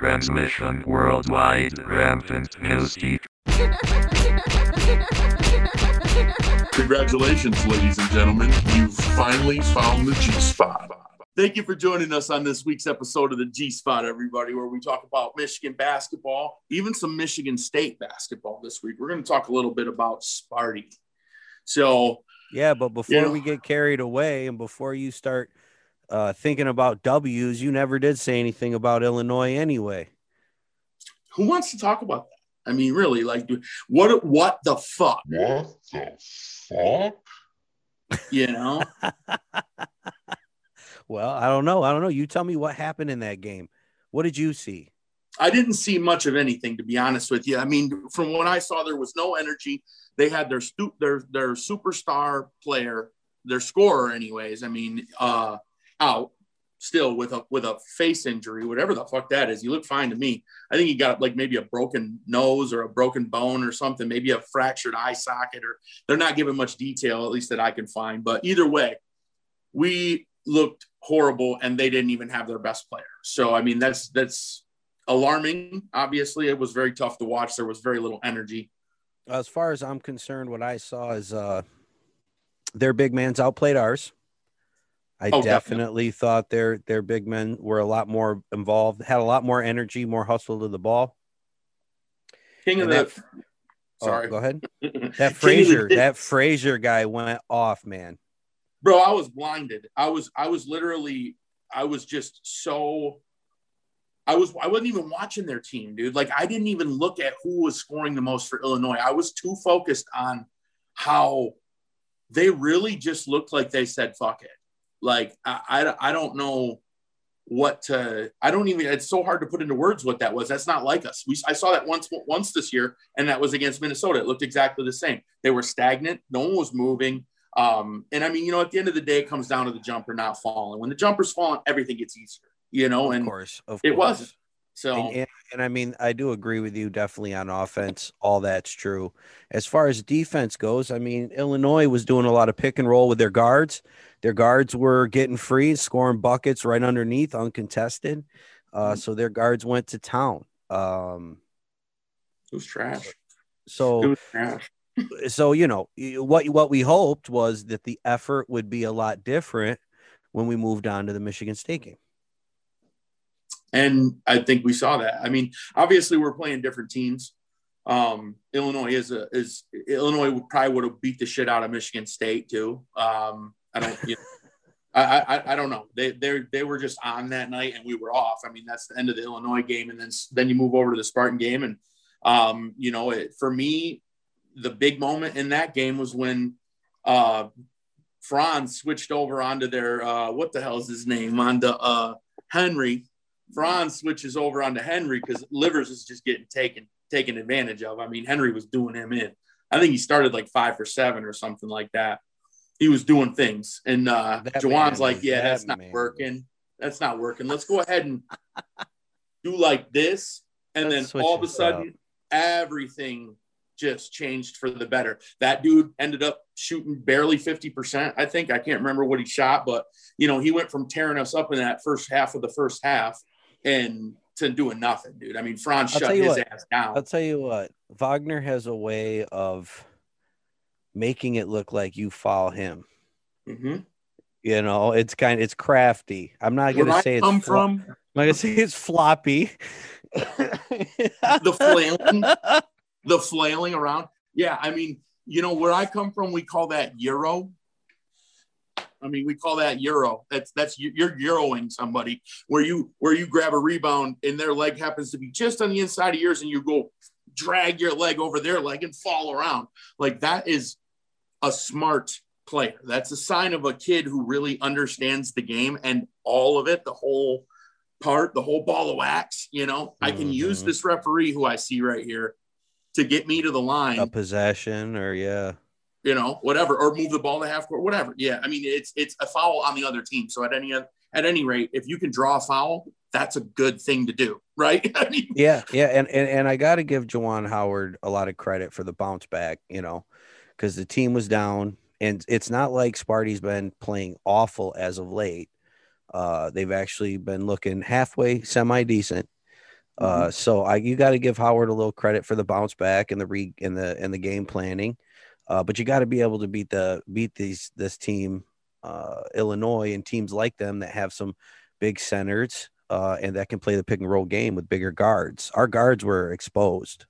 Transmission worldwide. Rampant Mystique. Congratulations, ladies and gentlemen. You've finally found the G spot. Thank you for joining us on this week's episode of the G Spot, everybody, where we talk about Michigan basketball, even some Michigan State basketball this week. We're going to talk a little bit about Sparty. So, Yeah, but before You know- we get carried away and before you start uh, thinking about W's, you never did say anything about Illinois anyway. who wants to talk about that? I mean, really, like, what? What the fuck? What the fuck? You know? Well, I don't know. I don't know. You tell me what happened in that game. What did you see? I didn't see much of anything, to be honest with you. I mean, from what I saw, there was no energy. They had their stu- their their superstar player, their scorer, anyways. I mean, uh, out still with a with a face injury, whatever the fuck that is. You look fine to me. I think he got like maybe a broken nose or a broken bone or something, maybe a fractured eye socket, or they're not giving much detail, at least that I can find. But either way, we looked horrible, and they didn't even have their best player. So I mean, that's that's alarming. Obviously, it was very tough to watch. There was very little energy. As far as I'm concerned, what I saw is uh, their big man's outplayed ours. I Oh, definitely, definitely. thought their their big men were a lot more involved, had a lot more energy, more hustle to the ball. King of And the that- Oh, sorry, go ahead. That the- Frazier, that Frazier guy went off, man. bro. I was blinded. I was I was literally I was just so. I was I wasn't even watching their team, dude. Like I didn't even look at who was scoring the most for Illinois. I was too focused on how they really just looked like they said fuck it. Like I I, I don't know what to I don't even it's so hard to put into words what that was. That's not like us. We I saw that once once this year and that was against Minnesota. It looked exactly the same. They were stagnant. No one was moving. Um, and I mean, you know, at the end of the day, it comes down to the jumper not falling. When the jumper's falling, everything gets easier, you know, and Of course, of it course. wasn't. So And, and, and I mean, I do agree with you definitely on offense. All that's true. As far as defense goes, I mean, Illinois was doing a lot of pick and roll with their guards. Their guards were getting free, scoring buckets right underneath, uncontested. Uh, Mhm. So their guards went to town. Um, it was trash. So It so, was trash. so you know what what we hoped was that the effort would be a lot different when we moved on to the Michigan State game. And I think we saw that. I mean, obviously we're playing different teams. Um, Illinois is a is Illinois would probably would have beat the shit out of Michigan State too. Um, I don't you know, I, I I don't know. They they they were just on that night and we were off. I mean, that's the end of the Illinois game, and then then you move over to the Spartan game, and um, you know, it, for me, the big moment in that game was when uh, Franz switched over onto their uh, what the hell is his name onto uh, Henry. Franz switches over onto Henry because Livers is just getting taken taken advantage of. I mean, Henry was doing him in. I think he started like five for seven or something like that. He was doing things, and uh, That Juwan's like, "Yeah, that that's not man working. That's not working. Let's go ahead and do like this." And Let's then all of a sudden, everything just changed for the better. That dude ended up shooting barely 50%. I think I can't remember what he shot, but you know, he went from tearing us up in that first half of the first half and to doing nothing, dude. I mean, Franz I'll shut his what, ass down. I'll tell you what, Wagner has a way of making it look like you follow him. hmm You know, it's kind of it's crafty. I'm not Where gonna I say it's come flo- from, I'm not gonna say it's floppy. the flailing, the flailing around. Yeah, I mean, you know, where I come from, we call that Euro. I mean, we call that Euro. That's that's you're Euroing somebody where you where you grab a rebound and their leg happens to be just on the inside of yours, and you go drag your leg over their leg and fall around. Like that is a smart player. That's a sign of a kid who really understands the game and all of it, the whole part, the whole ball of wax. You know, I can use Mhm. this referee who I see right here to get me to the line a possession or yeah. you know, whatever, or move the ball to half court, whatever. Yeah, I mean, it's it's a foul on the other team. So at any at any rate, if you can draw a foul, that's a good thing to do, right? I mean, Yeah, yeah, and and, and I got to give Juwan Howard a lot of credit for the bounce back, you know, because the team was down, and it's not like Sparty's been playing awful as of late. Uh, they've actually been looking halfway, semi decent. Uh, so I you got to give Howard a little credit for the bounce back and the re and the and the game planning. Uh, but you got to be able to beat the beat these this team, uh, Illinois, and teams like them that have some big centers uh, and that can play the pick and roll game with bigger guards. Our guards were exposed.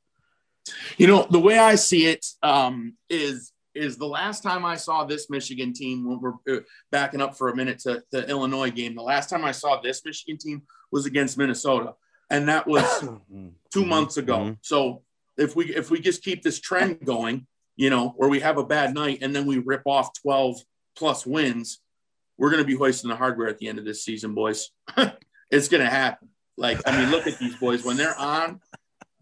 You know, the way I see it um, is is the last time I saw this Michigan team when we're uh, backing up for a minute to the Illinois game. The last time I saw this Michigan team was against Minnesota, and that was 2 Mhm. months ago. Mhm. So if we if we just keep this trend going, you know, where we have a bad night and then we rip off twelve plus wins, we're going to be hoisting the hardware at the end of this season, boys. it's going to happen. Like I mean, look at these boys when they're on.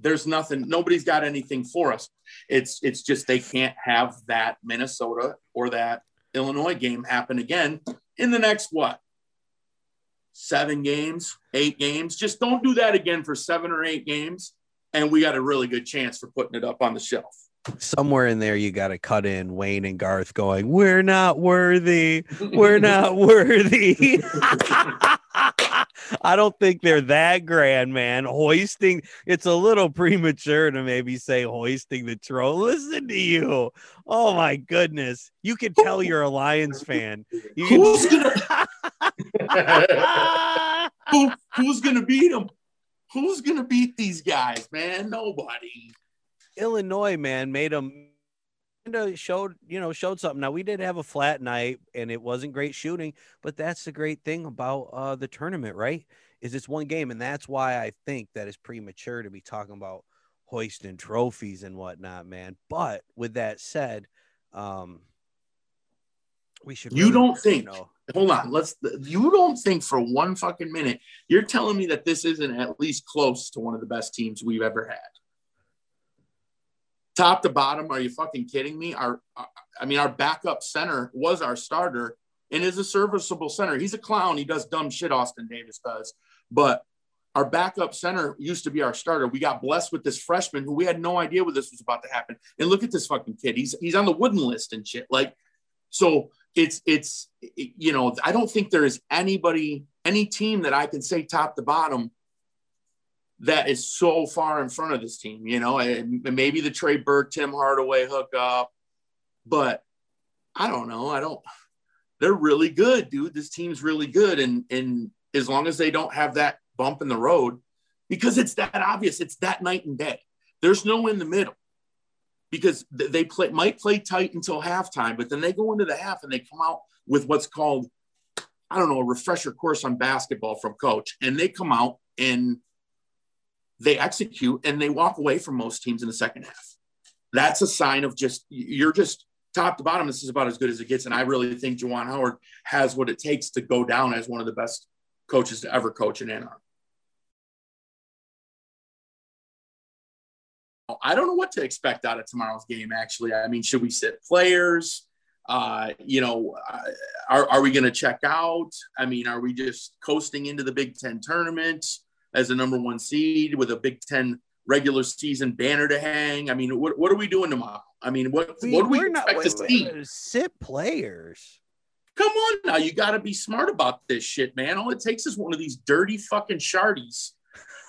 There's nothing. Nobody's got anything for us. It's it's just they can't have that Minnesota or that Illinois game happen again in the next what seven games, eight games. Just don't do that again for seven or eight games, and we got a really good chance for putting it up on the shelf. Somewhere in there, you got to cut in Wayne and Garth going, "We're not worthy. We're not worthy." I don't think they're that grand, man. Hoisting, it's a little premature to maybe say hoisting the trophy. Listen to you. Oh my goodness. You can tell you're a Lions fan. You can- Who's gonna who, who's gonna beat them? Who's gonna beat these guys, man? Nobody. Illinois, man, made them showed you know showed something. Now we did have a flat night and it wasn't great shooting, but that's the great thing about uh the tournament, right? Is it's one game, and that's why I think that it's premature to be talking about hoisting trophies and whatnot, man. But with that said, um we should You don't think- know, Hold on. Let's. You don't think for one fucking minute you're telling me that this isn't at least close to one of the best teams we've ever had? Top to bottom, are you fucking kidding me? Our, I mean, our backup center was our starter and is a serviceable center. He's a clown. He does dumb shit. Austin Davis does, but our backup center used to be our starter. We got blessed with this freshman who we had no idea what this was about to happen. And look at this fucking kid. He's he's on the wooden list and shit. Like, so it's it's you know I don't think there is anybody any team that I can say top to bottom that is so far in front of this team. You know, and maybe the Trey Burke, Tim Hardaway hookup, but I don't know. I don't. They're really good, dude. This team's really good, and and as long as they don't have that bump in the road, because it's that obvious, it's that night and day. There's no in the middle because they play might play tight until halftime, but then they go into the half and they come out with what's called, I don't know, a refresher course on basketball from coach, and they come out and they execute and they walk away from most teams in the second half. That's a sign of just you're just top to bottom. This is about as good as it gets, and I really think Juwan Howard has what it takes to go down as one of the best coaches to ever coach in Ann Arbor. I don't know what to expect out of tomorrow's game. Actually, I mean, should we sit players? Uh, you know, uh, are, are we going to check out? I mean, are we just coasting into the Big Ten tournament as a number one seed with a Big Ten regular season banner to hang? I mean, what, what are we doing tomorrow? I mean, what what do we expect not to wait, see? wait, sit players. Come on now, you got to be smart about this shit, man. All it takes is one of these dirty fucking shardies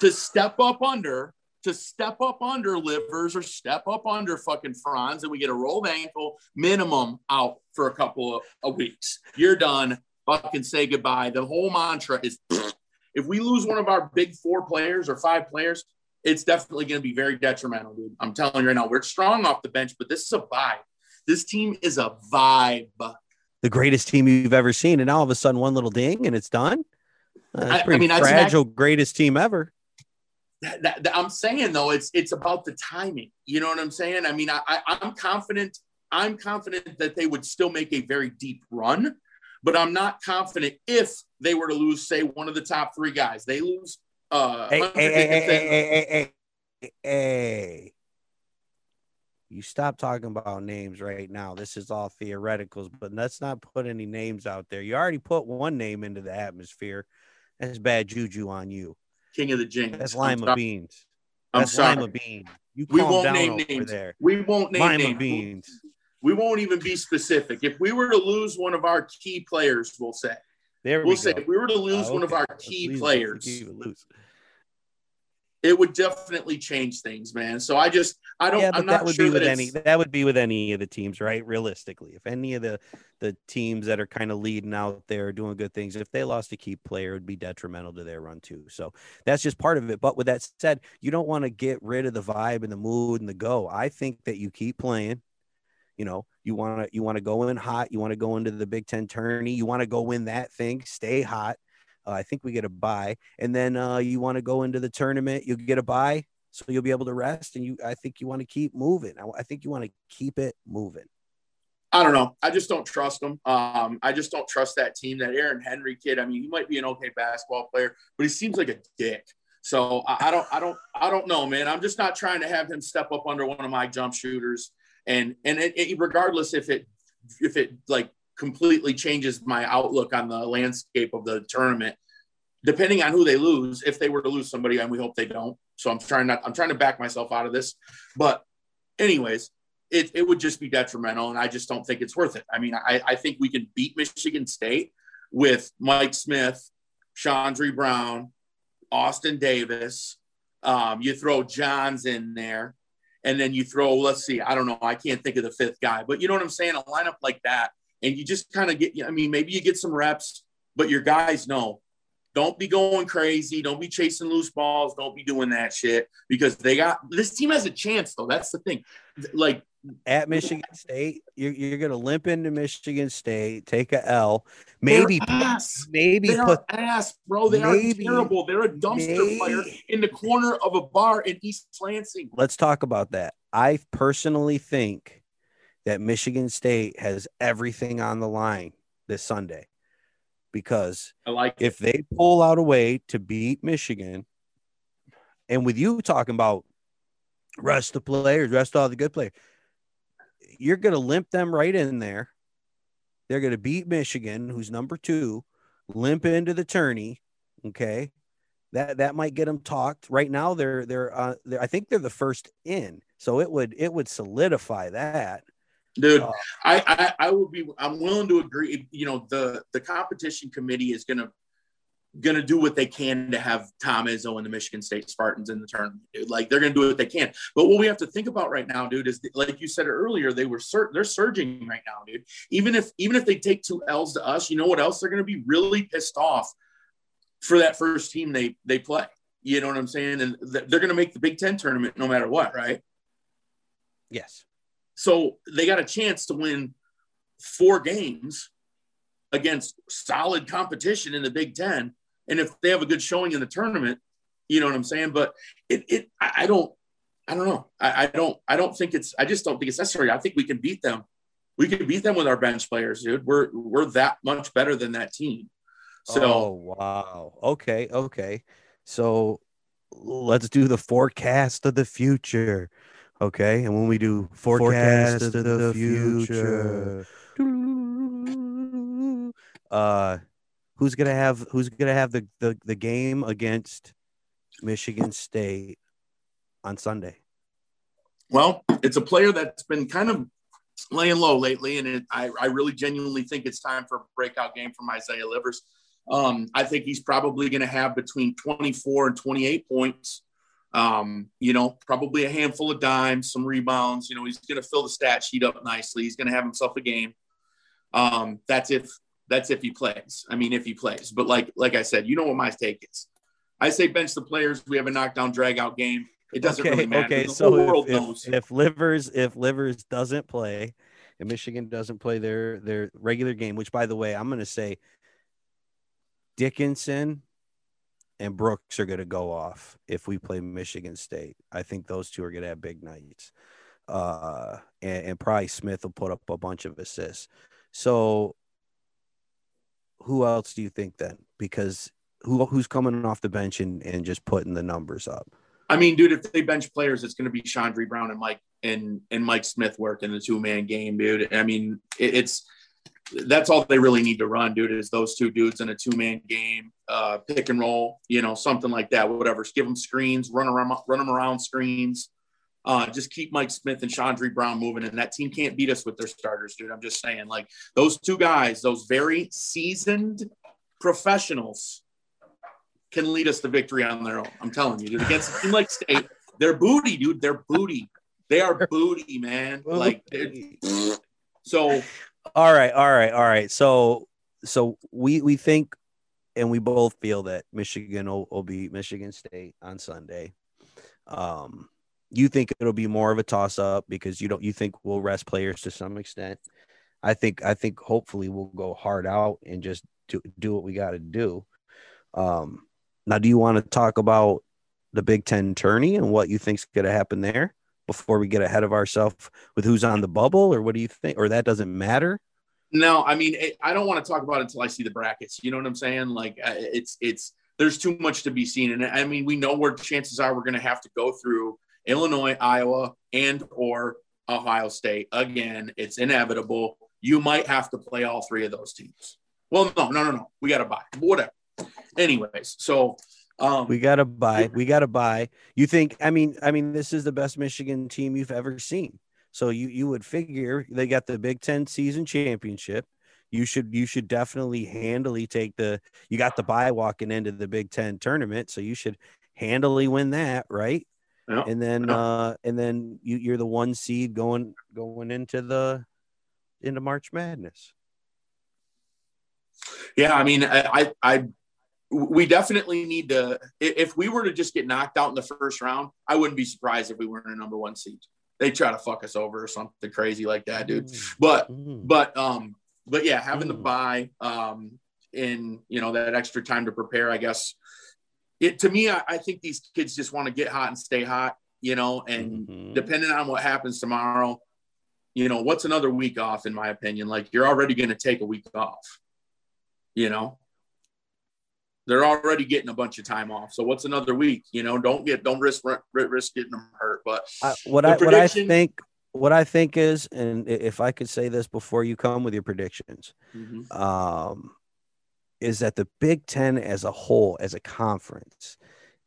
to step up under, to step up under Livers or step up under fucking Franz, and we get a rolled ankle minimum out for a couple of, of weeks. You're done. Fucking say goodbye. The whole mantra is if we lose one of our big four players or five players, it's definitely going to be very detrimental, dude. I'm telling you right now, we're strong off the bench, but this is a vibe. This team is a vibe. the greatest team you've ever seen, and now all of a sudden one little ding and it's done. Uh, I- I mean, fragile, greatest team ever. that, that, that- I'm saying though, it's it's about the timing. You know what I'm saying? I mean, I, I I'm confident. I'm confident that they would still make a very deep run, but I'm not confident if they were to lose, say, one of the top three guys. They lose. Uh, Hey, hey, hey, hey, hey, hey, hey, hey, hey. You stop talking about names right now. This is all theoreticals, but let's not put any names out there. You already put one name into the atmosphere. That's bad juju on you. King of the Jinx. That's I'm lima sorry. beans. I'm That's sorry. lima bean. You We won't down name over names. there. We won't name Lima names. beans. We won't even be specific. If we were to lose one of our key players, we'll say. There we We'll go. say if we were to lose Oh, one of okay. our key players, it would definitely change things, man. So I just I don't. yeah, but I'm that would sure be with that any that would be with any of the teams, right? Realistically, if any of the the teams that are kind of leading out there doing good things, if they lost a key player, it would be detrimental to their run too. So that's just part of it. But with that said, you don't want to get rid of the vibe and the mood and the go. I think that you keep playing. You know, you want to you want to go in hot. You want to go into the Big Ten tourney. You want to go win that thing. Stay hot. Uh, I think we get a buy, and then uh, you want to go into the tournament. You get a buy, so you'll be able to rest. And you, I think you want to keep moving. I, I think you want to keep it moving. I don't know. I just don't trust them. Um, I just don't trust that team. That Aaron Henry kid. I mean, he might be an okay basketball player, but he seems like a dick. So I, I don't, I don't, I don't know, man. I'm just not trying to have him step up under one of my jump shooters. And and it, it, regardless if it if it like completely changes my outlook on the landscape of the tournament, depending on who they lose, if they were to lose somebody, and we hope they don't. So I'm trying not, I'm trying to back myself out of this. But anyways, it, it would just be detrimental. And I just don't think it's worth it. I mean, I, I think we can beat Michigan State with Mike Smith, Chaundee Brown, Austin Davis. Um, you throw Johns in there, and then you throw, let's see, I don't know, I can't think of the fifth guy, but you know what I'm saying? A lineup like that. And you just kind of get, I mean, maybe you get some reps, but your guys know don't be going crazy. Don't be chasing loose balls. Don't be doing that shit because they got this team has a chance though. That's the thing. Like At Michigan State, you're, you're going to limp into Michigan State, take a L, maybe they're ass. maybe They put ass, bro. They maybe- are terrible. They're a dumpster maybe- fire in the corner of a bar in East Lansing. let's talk about that. I personally think that Michigan State has everything on the line this Sunday because I like it. if they pull out a way to beat Michigan, and with you talking about rest the players, rest all the good players, you're going to limp them right in there. They're going to beat Michigan, who's number two, limp into the tourney. Okay, that that might get them talked. Right now, they're they're, uh, they're I think they're the first in, so it would it would solidify that. dude. Uh, I, I I would be. I'm willing to agree. You know, the the competition committee is gonna gonna do what they can to have Tom Izzo and the Michigan State Spartans in the tournament. Dude. Like they're gonna do what they can. But what we have to think about right now, dude, is like you said earlier, they were sur- they're surging right now, dude. Even if even if they take two L's to us, you know what else? They're gonna be really pissed off for that first team they they play. You know what I'm saying? And th- they're gonna make the Big Ten tournament no matter what, right? yes, So they got a chance to win four games against solid competition in the Big Ten. And if they have a good showing in the tournament, you know what I'm saying? But it, it I I don't, I don't know. I, I don't, I don't think it's, I just don't think it's necessary. I think we can beat them. We can beat them with our bench players, dude. We're, we're that much better than that team. So oh wow. Okay, okay. So let's do the forecast of the future. Okay, and when we do forecast, of the, future, uh, who's gonna have who's gonna have the, the the game against Michigan State on Sunday? Well, it's a player that's been kind of laying low lately, and it, I, I really genuinely think it's time for a breakout game from Isaiah Livers. Um, I think he's probably going to have between 24 and 28 points. Um, you know, probably a handful of dimes, some rebounds. You know, he's going to fill the stat sheet up nicely. He's going to have himself a game. Um, that's if that's if he plays. I mean, if he plays. But like like I said, you know what my take is. I say bench the players. We have a knockdown drag out game. It doesn't okay, really matter. okay. The So if, knows. if, if Livers if Livers doesn't play, and Michigan doesn't play their their regular game, which by the way, I'm going to say Dickinson and Brooks are going to go off if we play Michigan State. I think those two are going to have big nights. Uh, and, and probably Smith will put up a bunch of assists. So, who else do you think then? Because who who's coming off the bench and, and just putting the numbers up? I mean, dude, if they bench players, it's going to be Chaundee Brown and Mike and and Mike Smith working the two man game, dude. I mean, it, it's that's all they really need to run, dude. Is those two dudes in a two man game, uh, pick and roll, you know, something like that. Whatever, Just give them screens, run around, run them around screens. Uh, just keep Mike Smith and Chaundee Brown moving, and that team can't beat us with their starters, dude. I'm just saying, like those two guys, those very seasoned professionals, can lead us to victory on their own. I'm telling you, dude. Against a team like State, they're booty, dude. They're booty. They are booty, man. Like so. All right, all right, all right. So so we we think and we both feel that Michigan will, will beat Michigan State on Sunday. Um you think it'll be more of a toss up because you don't you think we'll rest players to some extent. I think I think hopefully we'll go hard out and just do, do what we got to do. Um now do you want to talk about the Big 10 tourney and what you think's going to happen there before we get ahead of ourselves with who's on the bubble or what do you think or that doesn't matter? No, I mean, I don't want to talk about it until I see the brackets. You know what I'm saying? Like, uh, it's it's there's too much to be seen, and I mean, we know where chances are we're going to have to go through Illinois, Iowa, and or Ohio State again. It's inevitable. You might have to play all three of those teams. Well, no, no, no, no. We got to buy whatever. Anyways, so um, We got to buy. We got to buy. You think? I mean, I mean, this is the best Michigan team you've ever seen. So you you would figure they got the Big Ten season championship. You should you should definitely handily take the. You got the bye walking into the Big Ten tournament, so you should handily win that, right? Yeah. And then Yeah. uh and then you you're the one seed going going into the into March Madness. Yeah, I mean, I, I, I, we definitely need to. If we were to just get knocked out in the first round, I wouldn't be surprised if we weren't a number one seed. They try to fuck us over or something crazy like that, dude. But, Mm. but, um, but yeah, having the Mm. buy, um, in you know that extra time to prepare, I guess. It to me, I, I think these kids just want to get hot and stay hot, you know, and Mhm. depending on what happens tomorrow, you know, what's another week off, in my opinion? Like you're already going to take a week off, you know. They're already getting a bunch of time off, so what's another week? You know, don't get don't risk ri- risk getting them hurt. But I, what I what I think what I think is, and if I could say this before you come with your predictions, um, is that the Big Ten as a whole, as a conference,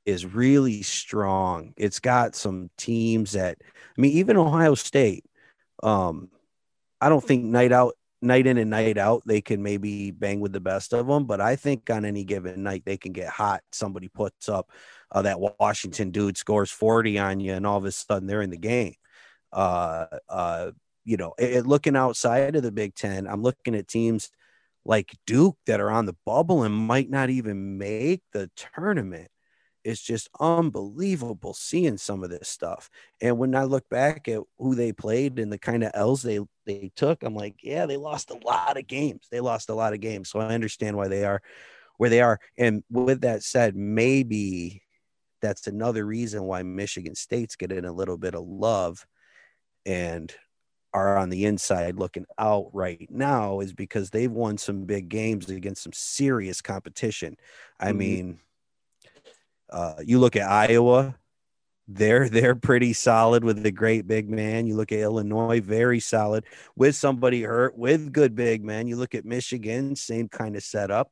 is really strong. It's got some teams that, I mean, even Ohio State. Um, I don't think night out, night in and night out, they can maybe bang with the best of them. But I think on any given night, they can get hot. Somebody puts up uh, that Washington dude scores forty on you, and all of a sudden they're in the game. Uh, uh, you know, it, looking outside of the Big Ten, I'm looking at teams like Duke that are on the bubble and might not even make the tournament. It's just unbelievable seeing some of this stuff. And when I look back at who they played and the kind of L's they they took, I'm like, yeah, they lost a lot of games. They lost a lot of games. So I understand why they are where they are. And with that said, maybe that's another reason why Michigan State's getting a little bit of love and are on the inside looking out right now is because they've won some big games against some serious competition. I Mhm. mean, uh, you look at Iowa, they're they're pretty solid with the great big man. You look at Illinois, very solid with somebody hurt, with good big man. You look at Michigan, same kind of setup.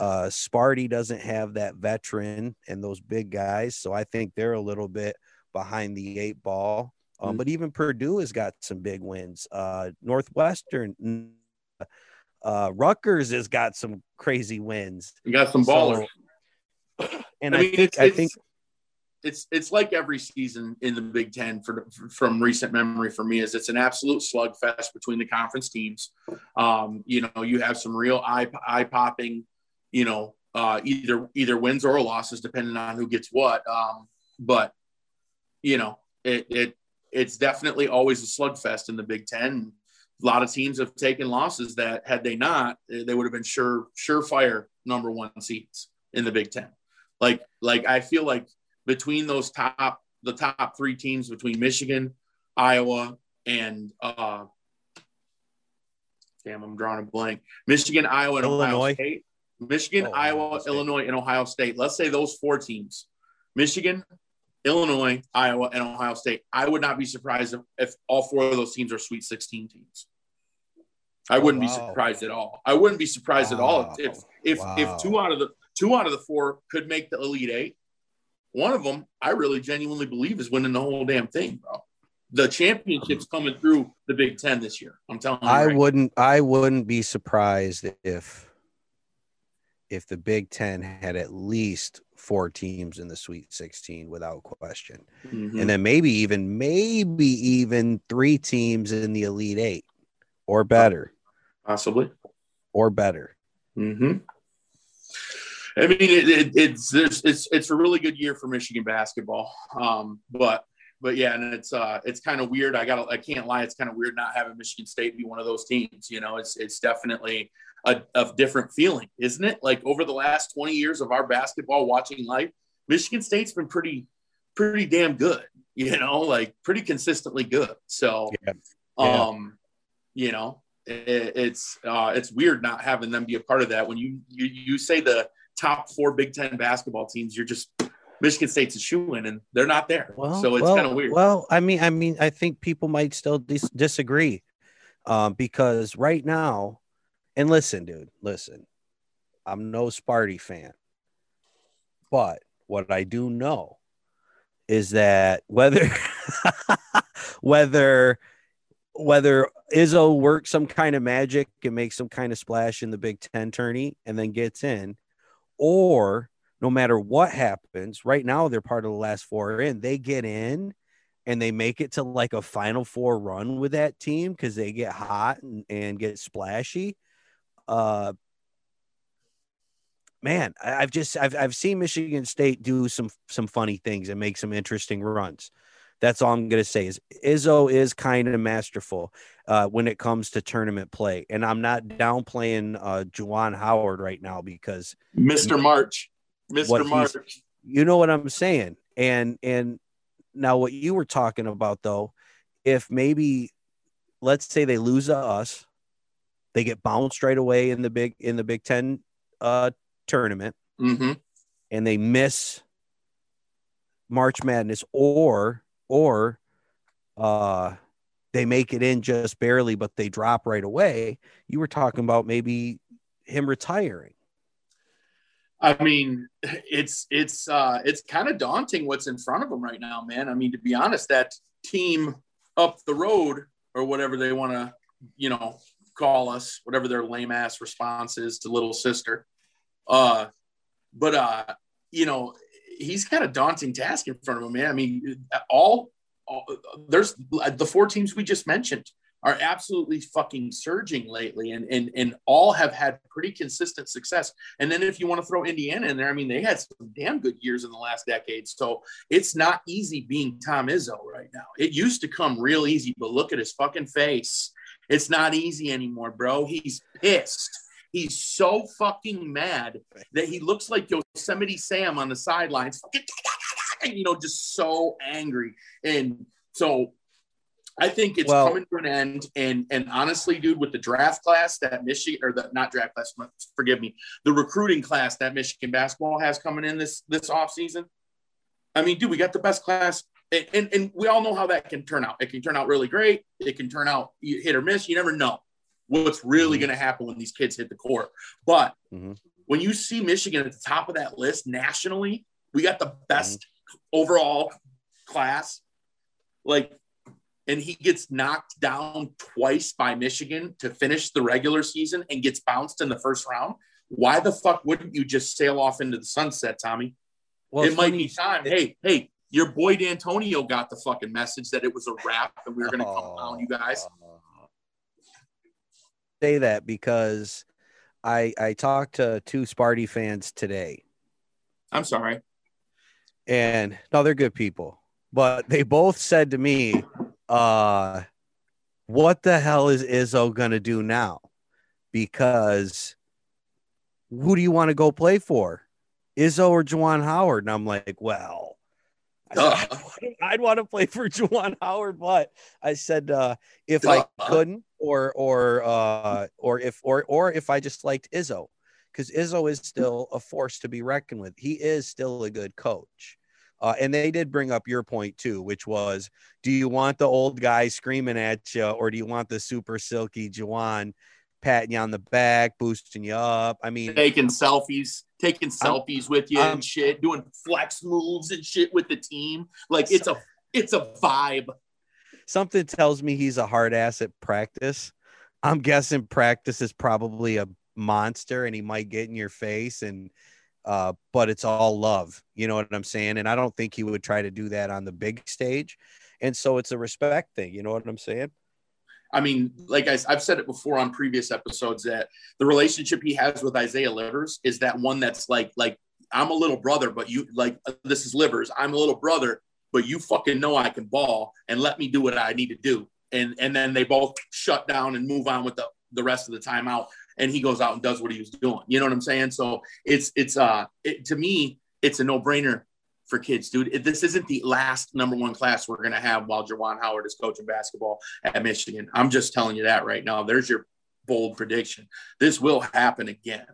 Uh, Sparty doesn't have that veteran and those big guys, so I think they're a little bit behind the eight ball. Um, Mm. But even Purdue has got some big wins. Uh, Northwestern, uh, Rutgers has got some crazy wins. You got some So, ballers. And I I, mean, think it's, I think it's it's like every season in the Big Ten for, from recent memory for me is it's an absolute slugfest between the conference teams. Um, you know, you have some real eye eye popping, you know, uh, either either wins or losses depending on who gets what. Um, but you know, it it it's definitely always a slugfest in the Big Ten. A lot of teams have taken losses that had they not, they would have been sure surefire number one seeds in the Big Ten. Like like I feel like between those top the top three teams between Michigan, Iowa, and uh damn, I'm drawing a blank. Michigan, Iowa, and Ohio Illinois. State. Michigan, Oh, Iowa. Illinois, and Ohio State. Let's say those four teams. Michigan, Illinois, Iowa, and Ohio State. I would not be surprised if, if all four of those teams are Sweet 16 teams. I wouldn't be wow. surprised at all. I wouldn't be surprised at all if if if, Wow. if two out of the two out of the four could make the Elite Eight. One of them, I really genuinely believe, is winning the whole damn thing, bro. The championship's coming through the Big Ten this year. I'm telling you. I right. wouldn't I wouldn't be surprised if if the Big Ten had at least four teams in the Sweet 16 without question. Mhm. And then maybe even, maybe even three teams in the Elite Eight or better, possibly. or better. Mm-hmm. I mean, it, it, it's it's it's a really good year for Michigan basketball. Um, but but yeah, and it's uh it's kind of weird. I got I can't lie, it's kind of weird not having Michigan State be one of those teams. You know, it's it's definitely a, a different feeling, isn't it? Like over the last 20 years of our basketball watching life, Michigan State's been pretty pretty damn good. You know, like pretty consistently good. So Yeah. Yeah. um, you know, it, it's uh, it's weird not having them be a part of that. When you you you say the top four Big Ten basketball teams, you're just Michigan State's a shoe in, and they're not there. Well, so it's well, kind of weird. Well, I mean, I mean, I think people might still dis- disagree, um, because right now, and listen, dude, listen, I'm no Sparty fan, but what I do know is that whether whether whether Izzo works some kind of magic and makes some kind of splash in the Big Ten tourney and then gets in, or no matter what happens, right now they're part of the last four in, they get in and they make it to like a final four run with that team because they get hot and, and get splashy. Uh man, I- I've just I've I've seen Michigan State do some some funny things and make some interesting runs. That's all I'm gonna say is Izzo is kind of masterful uh, when it comes to tournament play, and I'm not downplaying uh, Juwan Howard right now because Mr. March, Mr. March. you know what I'm saying. And and now what you were talking about though, if maybe let's say they lose to us, they get bounced right away in the big in the Big Ten uh tournament hmm and they miss March Madness or or uh they make it in just barely but they drop right away. You were talking about maybe him retiring. I mean, it's it's uh, it's kind of daunting what's in front of them right now, man. I mean, to be honest, that team up the road or whatever they want to, you know, call us, whatever their lame ass response is to little sister. Uh, but uh, you know, he's kind of daunting task in front of him, man. I mean, all, all there's the four teams we just mentioned are absolutely fucking surging lately and, and and all have had pretty consistent success. And then if you want to throw Indiana in there, I mean, they had some damn good years in the last decade. So it's not easy being Tom Izzo right now. It used to come real easy, but look at his fucking face. It's not easy anymore, bro. He's pissed. He's so fucking mad that he looks like Yosemite Sam on the sidelines, you know, just so angry. And so I think it's Well- coming to an end. And and honestly, dude, with the draft class that Michigan or the not draft class, forgive me, the recruiting class that Michigan basketball has coming in this this offseason. I mean, dude, we got the best class. And, and, and we all know how that can turn out. It can turn out really great. It can turn out hit or miss. You never know what's really Mhm. going to happen when these kids hit the court. But Mhm. when you see Michigan at the top of that list nationally, we got the best Mm-hmm. overall class. Like, and he gets knocked down twice by Michigan to finish the regular season and gets bounced in the first round. Why the fuck wouldn't you just sail off into the sunset, Tommy? Well, it might funny- be time. Hey, hey, your boy Dantonio got the fucking message that it was a wrap and we were going to come down, you guys. Say that because I I talked to two Sparty fans today, I'm sorry. and no, they're good people, but they both said to me, uh, "What the hell is Izzo gonna do now?" Because who do you want to go play for, Izzo or Juwan Howard? And I'm like, well. Duh. I'd want to play for Juwan Howard, but I said uh, if I couldn't, or or uh, or if or or if I just liked Izzo, because Izzo is still a force to be reckoned with. He is still a good coach. Uh, and they did bring up your point too, which was, do you want the old guy screaming at you, or do you want the super silky Juwan patting you on the back, boosting you up? I mean, taking selfies, taking selfies with you I'm- and shit, doing flex moves and shit with the team. Like it's a it's a vibe. something tells me he's a hard ass at practice. I'm guessing practice is probably a monster and he might get in your face and uh, but it's all love. You know what I'm saying? And I don't think he would try to do that on the big stage. And so it's a respect thing. You know what I'm saying? I mean, like I, have said it before on previous episodes that the relationship he has with Isaiah Livers is that one that's like, like I'm a little brother, but you like this is Livers. I'm a little brother, but you fucking know I can ball and let me do what I need to do. And and then they both shut down and move on with the the rest of the time out. And he goes out and does what he was doing. You know what I'm saying? So it's it's uh it, to me it's a no brainer for kids, dude. This isn't the last number one class we're to have while Juwan Howard is coaching basketball at Michigan. I'm just telling you that right now. There's your bold prediction. This will happen again.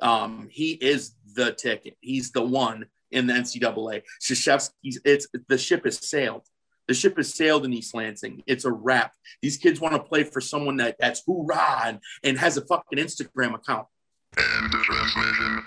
Um, he is the ticket. He's the one in the NCAA. Krzyzewski's, it's the ship has sailed. The ship has sailed in East Lansing. It's a wrap. These kids want to play for someone that that's hoorah and, and has a fucking Instagram account. Transmission.